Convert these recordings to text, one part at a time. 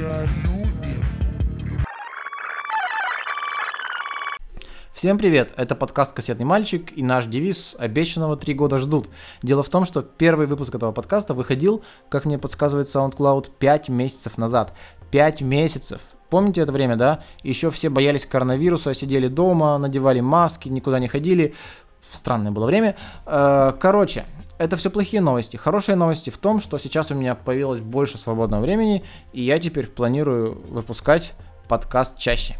тебя любим. Всем привет, это подкаст «Кассетный мальчик» и наш девиз «Обещанного три года ждут». Дело в том, что первый выпуск этого подкаста выходил, как мне подсказывает SoundCloud, 5 месяцев назад. 5 месяцев! Помните это время, да? Еще все боялись коронавируса, сидели дома, надевали маски, никуда не ходили. Странное было время. Э, короче, это все плохие новости. Хорошие новости в том, что сейчас у меня появилось больше свободного времени, и я теперь планирую выпускать подкаст чаще.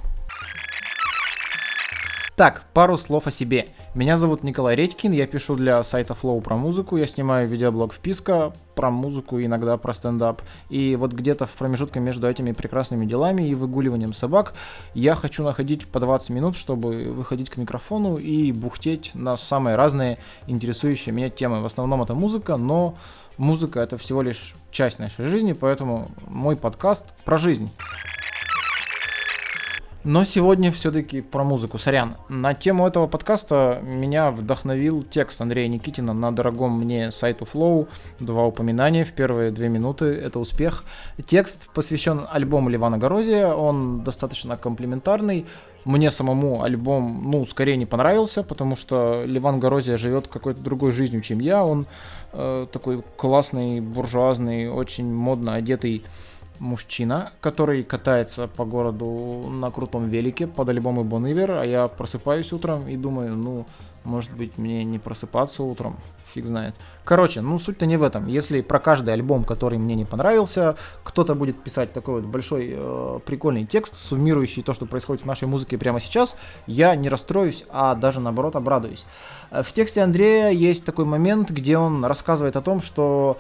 Так, пару слов о себе. Меня зовут Николай Редькин, я пишу для сайта Flow про музыку, я снимаю видеоблог «Вписка» про музыку, иногда про стендап. И вот где-то в промежутке между этими прекрасными делами и выгуливанием собак я хочу находить по 20 минут, чтобы выходить к микрофону и бухтеть на самые разные интересующие меня темы. В основном это музыка, но музыка это всего лишь часть нашей жизни, поэтому мой подкаст про жизнь. Но сегодня все-таки про музыку, сорян. На тему этого подкаста меня вдохновил текст Андрея Никитина на дорогом мне сайту Flow. Два упоминания в первые две минуты, это успех. Текст посвящен альбому Ливана Горозия, он достаточно комплиментарный. Мне самому альбом, ну, скорее не понравился, потому что Ливан Горозия живет какой-то другой жизнью, чем я. Он э, такой классный, буржуазный, очень модно одетый мужчина, который катается по городу на крутом велике под альбом Bon Iver, а я просыпаюсь утром и думаю, ну, может быть, мне не просыпаться утром, фиг знает. Короче, ну суть-то не в этом. Если про каждый альбом, который мне не понравился, кто-то будет писать такой вот большой э, прикольный текст, суммирующий то, что происходит в нашей музыке прямо сейчас, я не расстроюсь, а даже наоборот обрадуюсь. Э, в тексте Андрея есть такой момент, где он рассказывает о том, что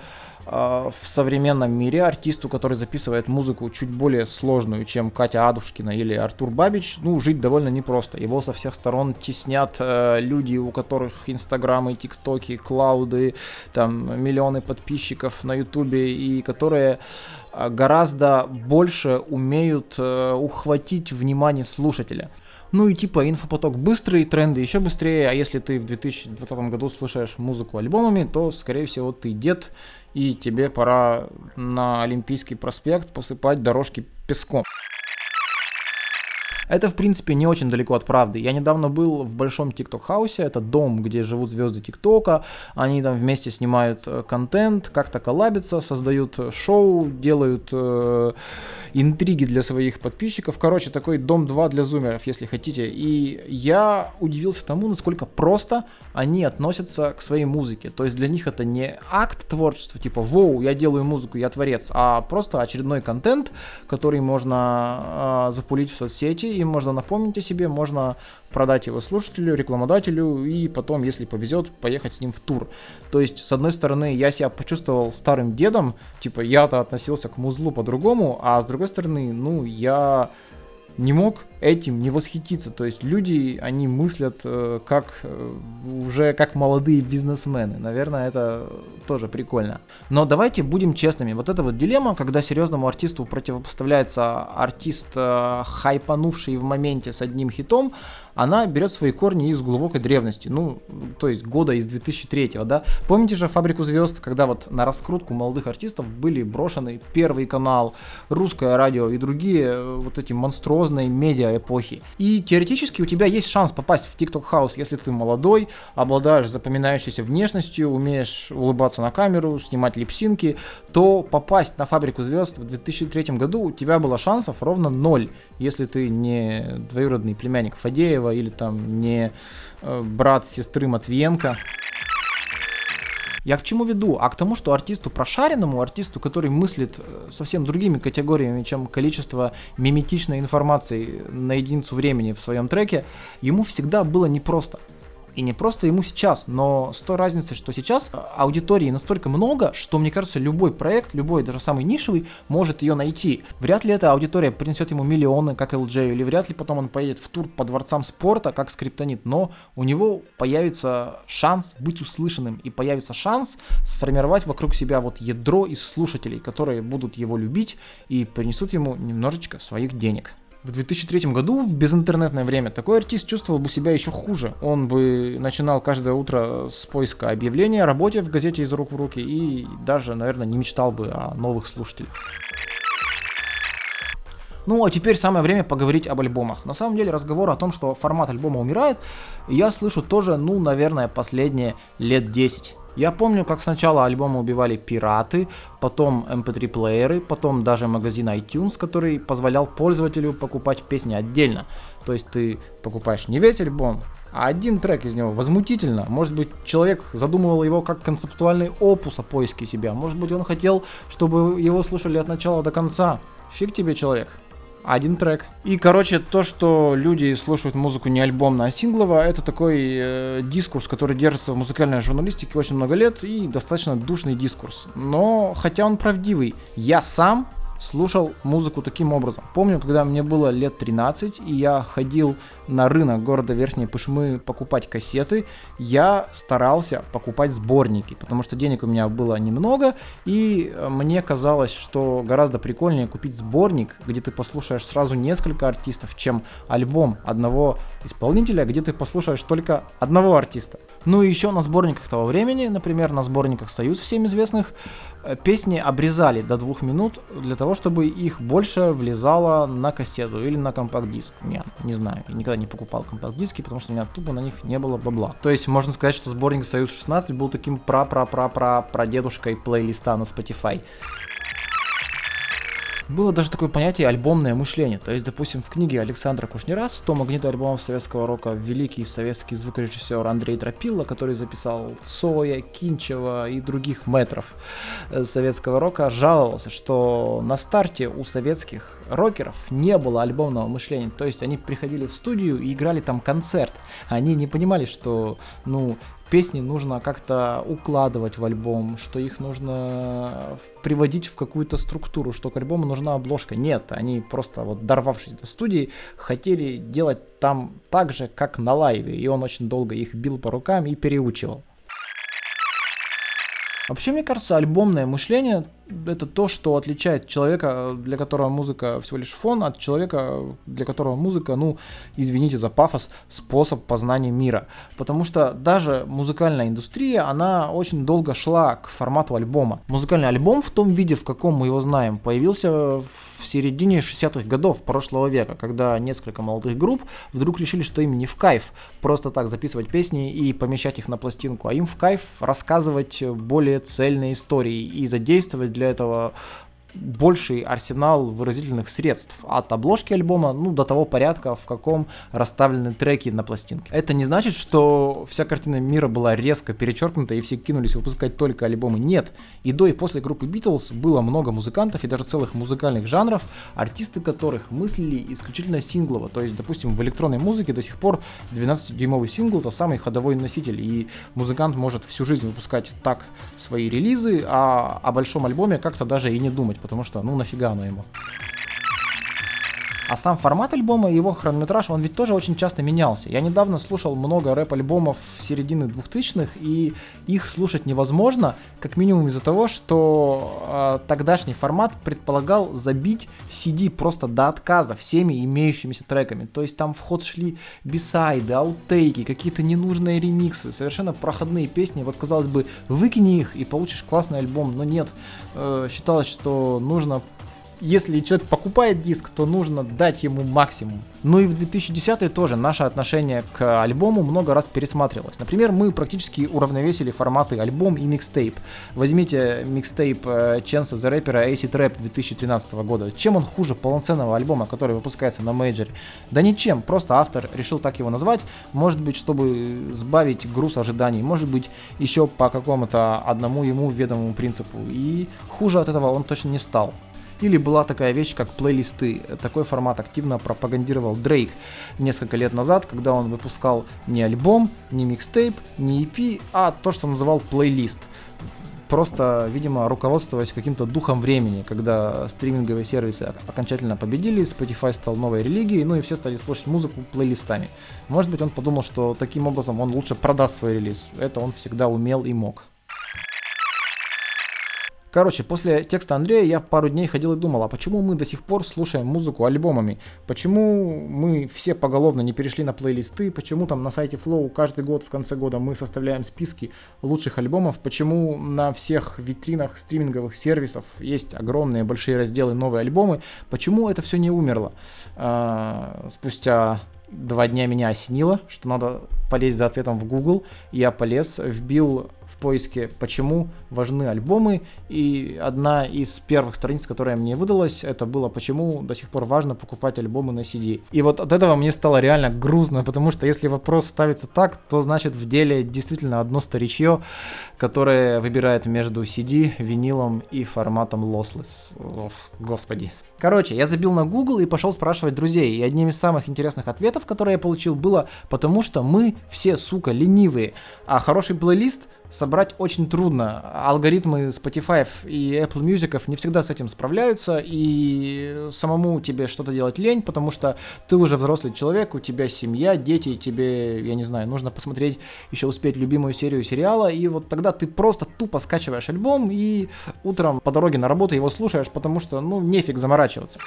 в современном мире артисту, который записывает музыку чуть более сложную, чем Катя Адушкина или Артур Бабич, ну, жить довольно непросто. Его со всех сторон теснят э, люди, у которых инстаграмы, тиктоки, клауды, там, миллионы подписчиков на ютубе, и которые э, гораздо больше умеют э, ухватить внимание слушателя. Ну и типа инфопоток быстрый, тренды еще быстрее, а если ты в 2020 году слушаешь музыку альбомами, то, скорее всего, ты дед, и тебе пора на Олимпийский проспект посыпать дорожки песком. Это, в принципе, не очень далеко от правды. Я недавно был в большом ТикТок- house е, это дом, где живут звезды ТикТока, они там вместе снимают э, контент, как-то коллабятся, создают шоу, делают э, интриги для своих подписчиков. Короче, такой дом 2 для зумеров, если хотите. И я удивился тому, насколько просто они относятся к своей музыке. То есть для них это не акт творчества, типа «Воу, я делаю музыку, я творец», а просто очередной контент, который можно э, запулить в соцсети им можно напомнить о себе, можно продать его слушателю, рекламодателю и потом, если повезет, поехать с ним в тур. То есть, с одной стороны, я себя почувствовал старым дедом, типа я-то относился к музлу по-другому, а с другой стороны, ну, я не мог этим не восхититься. То есть люди, они мыслят э, как э, уже как молодые бизнесмены. Наверное, это тоже прикольно. Но давайте будем честными. Вот эта вот дилемма, когда серьезному артисту противопоставляется артист, э, хайпанувший в моменте с одним хитом, она берет свои корни из глубокой древности, ну, то есть года из 2003, да. Помните же «Фабрику звезд», когда вот на раскрутку молодых артистов были брошены Первый канал, Русское радио и другие э, вот эти монструозные медиа эпохи. И теоретически у тебя есть шанс попасть в TikTok House, если ты молодой, обладаешь запоминающейся внешностью, умеешь улыбаться на камеру, снимать липсинки, то попасть на «Фабрику звезд» в 2003 году у тебя было шансов ровно ноль, если ты не двоюродный племянник Фадеева, или там не э, брат сестры Матвиенко. Я к чему веду? А к тому, что артисту прошаренному, артисту, который мыслит э, совсем другими категориями, чем количество миметичной информации на единицу времени в своем треке, ему всегда было непросто. И не просто ему сейчас, но с той разницей, что сейчас аудитории настолько много, что, мне кажется, любой проект, любой, даже самый нишевый, может ее найти. Вряд ли эта аудитория принесет ему миллионы, как LJ, или вряд ли потом он поедет в тур по дворцам спорта, как скриптонит, но у него появится шанс быть услышанным, и появится шанс сформировать вокруг себя вот ядро из слушателей, которые будут его любить и принесут ему немножечко своих денег. В 2003 году, в безинтернетное время, такой артист чувствовал бы себя еще хуже. Он бы начинал каждое утро с поиска объявления о работе в газете из рук в руки и даже, наверное, не мечтал бы о новых слушателях. Ну, а теперь самое время поговорить об альбомах. На самом деле разговор о том, что формат альбома умирает, я слышу тоже, ну, наверное, последние лет 10. Я помню, как сначала альбомы убивали пираты, потом MP3-плееры, эм потом даже магазин iTunes, который позволял пользователю покупать песни отдельно. То есть ты покупаешь не весь альбом, а один трек из него. Возмутительно. Может быть, человек задумывал его как концептуальный опус о поиске себя. Может быть, он хотел, чтобы его слушали от начала до конца. Фиг тебе, человек один трек. И, короче, то, что люди слушают музыку не альбомно, а синглово, это такой э, дискурс, который держится в музыкальной журналистике очень много лет и достаточно душный дискурс. Но, хотя он правдивый, я сам слушал музыку таким образом. Помню, когда мне было лет 13, и я ходил на рынок города Верхней Пышмы покупать кассеты, я старался покупать сборники, потому что денег у меня было немного, и э, мне казалось, что гораздо прикольнее купить сборник, где ты послушаешь сразу несколько артистов, чем альбом одного исполнителя, где ты послушаешь только одного артиста. Ну и еще на сборниках того времени, например, на сборниках «Союз» всем известных, э, песни обрезали до двух минут для того, чтобы их больше влезало на кассету или на компакт-диск. Я не знаю, я никогда не покупал компакт-диски, потому что у меня тупо на них не было бабла. То есть можно сказать, что сборник «Союз 16» был таким пра-пра-пра-пра дедушкой плейлиста на Spotify было даже такое понятие альбомное мышление. То есть, допустим, в книге Александра Кушнира «100 магнитных альбомов советского рока» великий советский звукорежиссер Андрей Тропило, который записал Цоя, Кинчева и других метров э, советского рока, жаловался, что на старте у советских рокеров не было альбомного мышления. То есть они приходили в студию и играли там концерт. Они не понимали, что, ну, песни нужно как-то укладывать в альбом, что их нужно приводить в какую-то структуру, что к альбому нужна обложка. Нет, они просто вот дорвавшись до студии, хотели делать там так же, как на лайве, и он очень долго их бил по рукам и переучивал. Вообще, мне кажется, альбомное мышление это то, что отличает человека, для которого музыка всего лишь фон, от человека, для которого музыка, ну, извините за пафос, способ познания мира. Потому что даже музыкальная индустрия, она очень долго шла к формату альбома. Музыкальный альбом в том виде, в каком мы его знаем, появился в середине 60-х годов прошлого века, когда несколько молодых групп вдруг решили, что им не в кайф просто так записывать песни и помещать их на пластинку, а им в кайф рассказывать более цельные истории и задействовать для этого больший арсенал выразительных средств от обложки альбома, ну, до того порядка, в каком расставлены треки на пластинке. Это не значит, что вся картина мира была резко перечеркнута и все кинулись выпускать только альбомы. Нет. И до и после группы Beatles было много музыкантов и даже целых музыкальных жанров, артисты которых мыслили исключительно синглово. То есть, допустим, в электронной музыке до сих пор 12-дюймовый сингл это самый ходовой носитель, и музыкант может всю жизнь выпускать так свои релизы, а о большом альбоме как-то даже и не думать потому что, ну, нафига оно ему. А сам формат альбома и его хронометраж, он ведь тоже очень часто менялся. Я недавно слушал много рэп-альбомов середины 2000-х, и их слушать невозможно, как минимум из-за того, что э, тогдашний формат предполагал забить CD просто до отказа всеми имеющимися треками. То есть там в ход шли бисайды, аутейки, какие-то ненужные ремиксы, совершенно проходные песни. Вот казалось бы, выкини их и получишь классный альбом, но нет. Э, считалось, что нужно если человек покупает диск, то нужно дать ему максимум. Ну и в 2010 тоже наше отношение к альбому много раз пересматривалось. Например, мы практически уравновесили форматы альбом и микстейп. Возьмите микстейп Chance the Rapper Acid Rap 2013 года. Чем он хуже полноценного альбома, который выпускается на мейджоре? Да ничем, просто автор решил так его назвать. Может быть, чтобы сбавить груз ожиданий, может быть, еще по какому-то одному ему ведомому принципу. И хуже от этого он точно не стал. Или была такая вещь, как плейлисты. Такой формат активно пропагандировал Дрейк несколько лет назад, когда он выпускал не альбом, не микстейп, не EP, а то, что называл плейлист просто, видимо, руководствуясь каким-то духом времени, когда стриминговые сервисы окончательно победили, Spotify стал новой религией, ну и все стали слушать музыку плейлистами. Может быть, он подумал, что таким образом он лучше продаст свой релиз. Это он всегда умел и мог. Короче, после текста Андрея я пару дней ходил и думал, а почему мы до сих пор слушаем музыку альбомами? Почему мы все поголовно не перешли на плейлисты? Почему там на сайте Flow каждый год в конце года мы составляем списки лучших альбомов? Почему на всех витринах стриминговых сервисов есть огромные большие разделы новые альбомы? Почему это все не умерло? А, спустя два дня меня осенило, что надо полезть за ответом в Google. Я полез, вбил в поиске, почему важны альбомы, и одна из первых страниц, которая мне выдалась, это было, почему до сих пор важно покупать альбомы на CD. И вот от этого мне стало реально грустно, потому что если вопрос ставится так, то значит в деле действительно одно старичье, которое выбирает между CD, винилом и форматом lossless. Ох, господи. Короче, я забил на Google и пошел спрашивать друзей. И одним из самых интересных ответов, которые я получил, было потому что мы все, сука, ленивые. А хороший плейлист собрать очень трудно. Алгоритмы Spotify и Apple Music не всегда с этим справляются, и самому тебе что-то делать лень, потому что ты уже взрослый человек, у тебя семья, дети, тебе, я не знаю, нужно посмотреть, еще успеть любимую серию сериала, и вот тогда ты просто тупо скачиваешь альбом и утром по дороге на работу его слушаешь, потому что, ну, нефиг заморачиваться.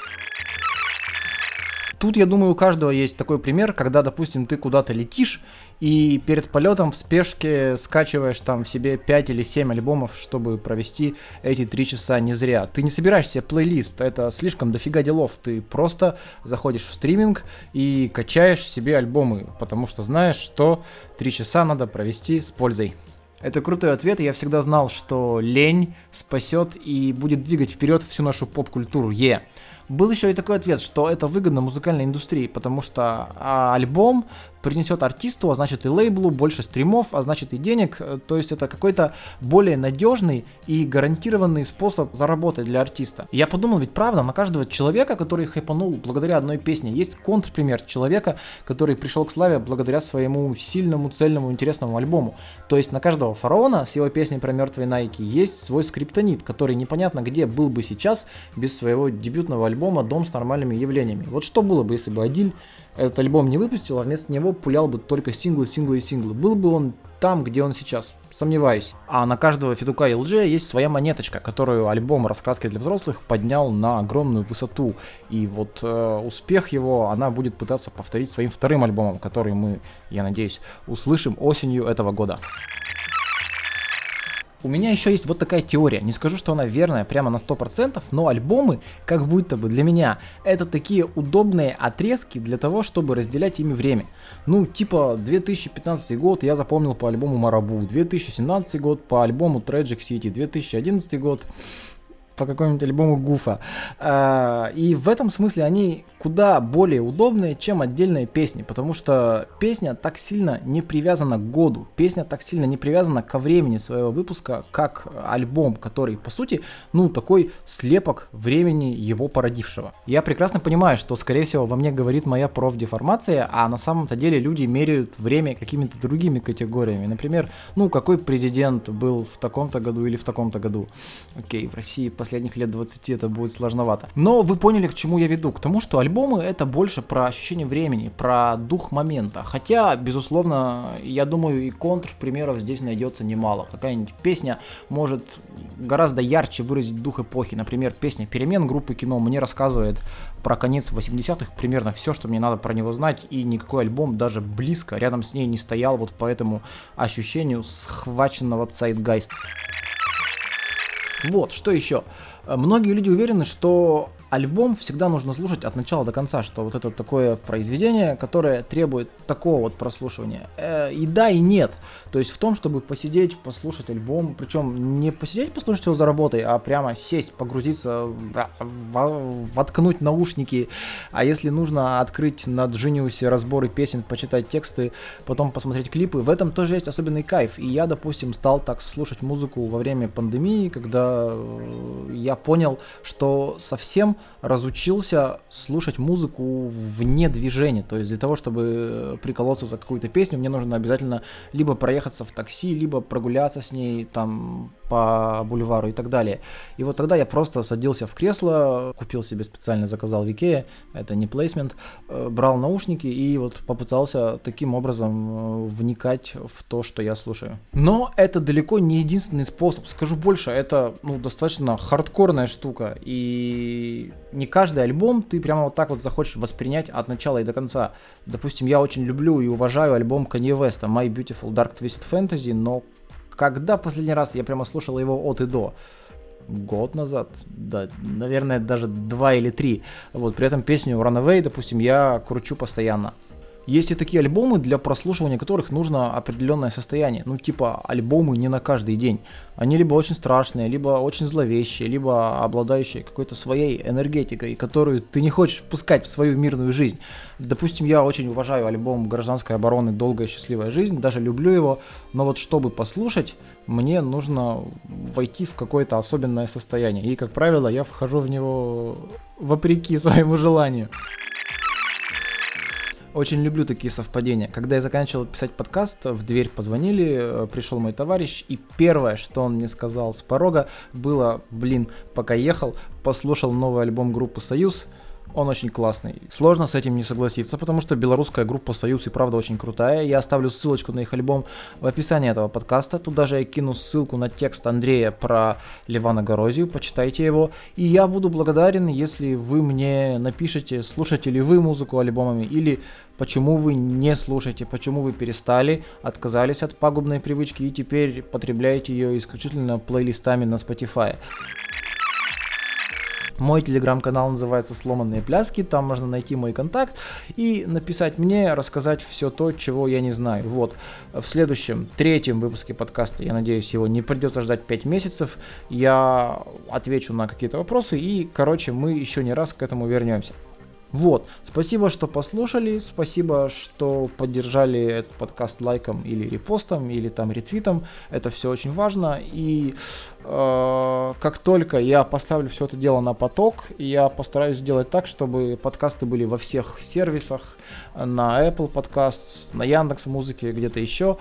Тут, я думаю, у каждого есть такой пример, когда, допустим, ты куда-то летишь, и перед полетом в спешке скачиваешь там себе 5 или 7 альбомов, чтобы провести эти 3 часа не зря. Ты не собираешь себе плейлист, это слишком дофига делов. Ты просто заходишь в стриминг и качаешь себе альбомы, потому что знаешь, что 3 часа надо провести с пользой. Это крутой ответ, и я всегда знал, что лень спасет и будет двигать вперед всю нашу поп-культуру. Е. Yeah. Был еще и такой ответ, что это выгодно музыкальной индустрии, потому что а, альбом принесет артисту, а значит и лейблу больше стримов, а значит и денег. Э, то есть это какой-то более надежный и гарантированный способ заработать для артиста. я подумал, ведь правда, на каждого человека, который хайпанул благодаря одной песне, есть контрпример человека, который пришел к славе благодаря своему сильному, цельному, интересному альбому. То есть на каждого фараона с его песней про мертвые Найки есть свой скриптонит, который непонятно где был бы сейчас без своего дебютного альбома «Дом с нормальными явлениями». Вот что было бы, если бы Адиль этот альбом не выпустил, а вместо него пулял бы только синглы, синглы и синглы. Был бы он там, где он сейчас, сомневаюсь. А на каждого Федука и LG есть своя монеточка, которую альбом «Раскраски для взрослых» поднял на огромную высоту. И вот э, успех его она будет пытаться повторить своим вторым альбомом, который мы, я надеюсь, услышим осенью этого года. У меня еще есть вот такая теория. Не скажу, что она верная прямо на 100%, но альбомы, как будто бы для меня, это такие удобные отрезки для того, чтобы разделять ими время. Ну, типа 2015 год я запомнил по альбому Марабу, 2017 год по альбому Tragic City, 2011 год по какому-нибудь альбому Гуфа. А, и в этом смысле они куда более удобные, чем отдельные песни, потому что песня так сильно не привязана к году, песня так сильно не привязана ко времени своего выпуска, как альбом, который, по сути, ну, такой слепок времени его породившего. Я прекрасно понимаю, что, скорее всего, во мне говорит моя профдеформация, а на самом-то деле люди меряют время какими-то другими категориями. Например, ну, какой президент был в таком-то году или в таком-то году. Окей, в России последних лет 20 это будет сложновато. Но вы поняли, к чему я веду. К тому, что альбомы это больше про ощущение времени, про дух момента. Хотя, безусловно, я думаю, и контр примеров здесь найдется немало. Какая-нибудь песня может гораздо ярче выразить дух эпохи. Например, песня «Перемен» группы кино мне рассказывает про конец 80-х, примерно все, что мне надо про него знать, и никакой альбом даже близко рядом с ней не стоял вот по этому ощущению схваченного Zeitgeist а. Вот, что еще? Многие люди уверены, что альбом всегда нужно слушать от начала до конца, что вот это такое произведение, которое требует такого вот прослушивания. Э, и да, и нет. То есть в том, чтобы посидеть, послушать альбом, причем не посидеть, послушать его за работой, а прямо сесть, погрузиться, воткнуть наушники, а если нужно открыть на Genius разборы песен, почитать тексты, потом посмотреть клипы, в этом тоже есть особенный кайф. И я, допустим, стал так слушать музыку во время пандемии, когда э, я понял, что совсем разучился слушать музыку вне движения. То есть для того, чтобы приколоться за какую-то песню, мне нужно обязательно либо проехаться в такси, либо прогуляться с ней там по бульвару и так далее. И вот тогда я просто садился в кресло, купил себе специально, заказал в Икее, это не плейсмент, э, брал наушники и вот попытался таким образом э, вникать в то, что я слушаю. Но это далеко не единственный способ. Скажу больше, это ну, достаточно хардкорная штука. И не каждый альбом ты прямо вот так вот захочешь воспринять от начала и до конца. Допустим, я очень люблю и уважаю альбом Kanye West, My Beautiful Dark Twisted Fantasy, но когда последний раз я прямо слушал его от и до? год назад, да, наверное, даже два или три. Вот, при этом песню Runaway, допустим, я кручу постоянно. Есть и такие альбомы, для прослушивания которых нужно определенное состояние. Ну, типа альбомы не на каждый день. Они либо очень страшные, либо очень зловещие, либо обладающие какой-то своей энергетикой, которую ты не хочешь пускать в свою мирную жизнь. Допустим, я очень уважаю альбом «Гражданской обороны. Долгая счастливая жизнь», даже люблю его, но вот чтобы послушать, мне нужно войти в какое-то особенное состояние. И, как правило, я вхожу в него вопреки своему желанию. Очень люблю такие совпадения. Когда я заканчивал писать подкаст, в дверь позвонили, э, пришел мой товарищ, и первое, что он мне сказал с порога, было, блин, пока ехал, послушал новый альбом группы «Союз», он очень классный. Сложно с этим не согласиться, потому что белорусская группа «Союз» и правда очень крутая. Я оставлю ссылочку на их альбом в описании этого подкаста. Туда же я кину ссылку на текст Андрея про Ливана Горозию, почитайте его. И я буду благодарен, если вы мне напишите, слушаете ли вы музыку альбомами, или почему вы не слушаете, почему вы перестали, отказались от пагубной привычки и теперь потребляете ее исключительно плейлистами на Spotify. Мой телеграм-канал называется «Сломанные пляски», там можно найти мой контакт и написать мне, рассказать все то, чего я не знаю. Вот, в следующем, третьем выпуске подкаста, я надеюсь, его не придется ждать 5 месяцев, я отвечу на какие-то вопросы и, короче, мы еще не раз к этому вернемся. Вот, спасибо, что послушали, спасибо, что поддержали этот подкаст лайком или репостом, или там ретвитом, это все очень важно, и э, как только я поставлю все это дело на поток, я постараюсь сделать так, чтобы подкасты были во всех сервисах, на Apple Podcasts, на Яндекс Музыке, где-то еще,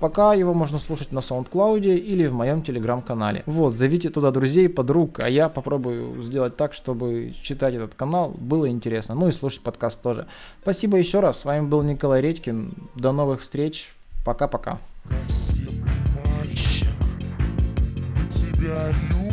пока его можно слушать на SoundCloud или в моем телеграм-канале. Вот, зовите туда друзей, подруг, а я попробую сделать так, чтобы читать этот канал было интересно. Ну и слушать подкаст тоже. Спасибо еще раз. С вами был Николай Редькин. До новых встреч. Пока-пока. тебя люблю.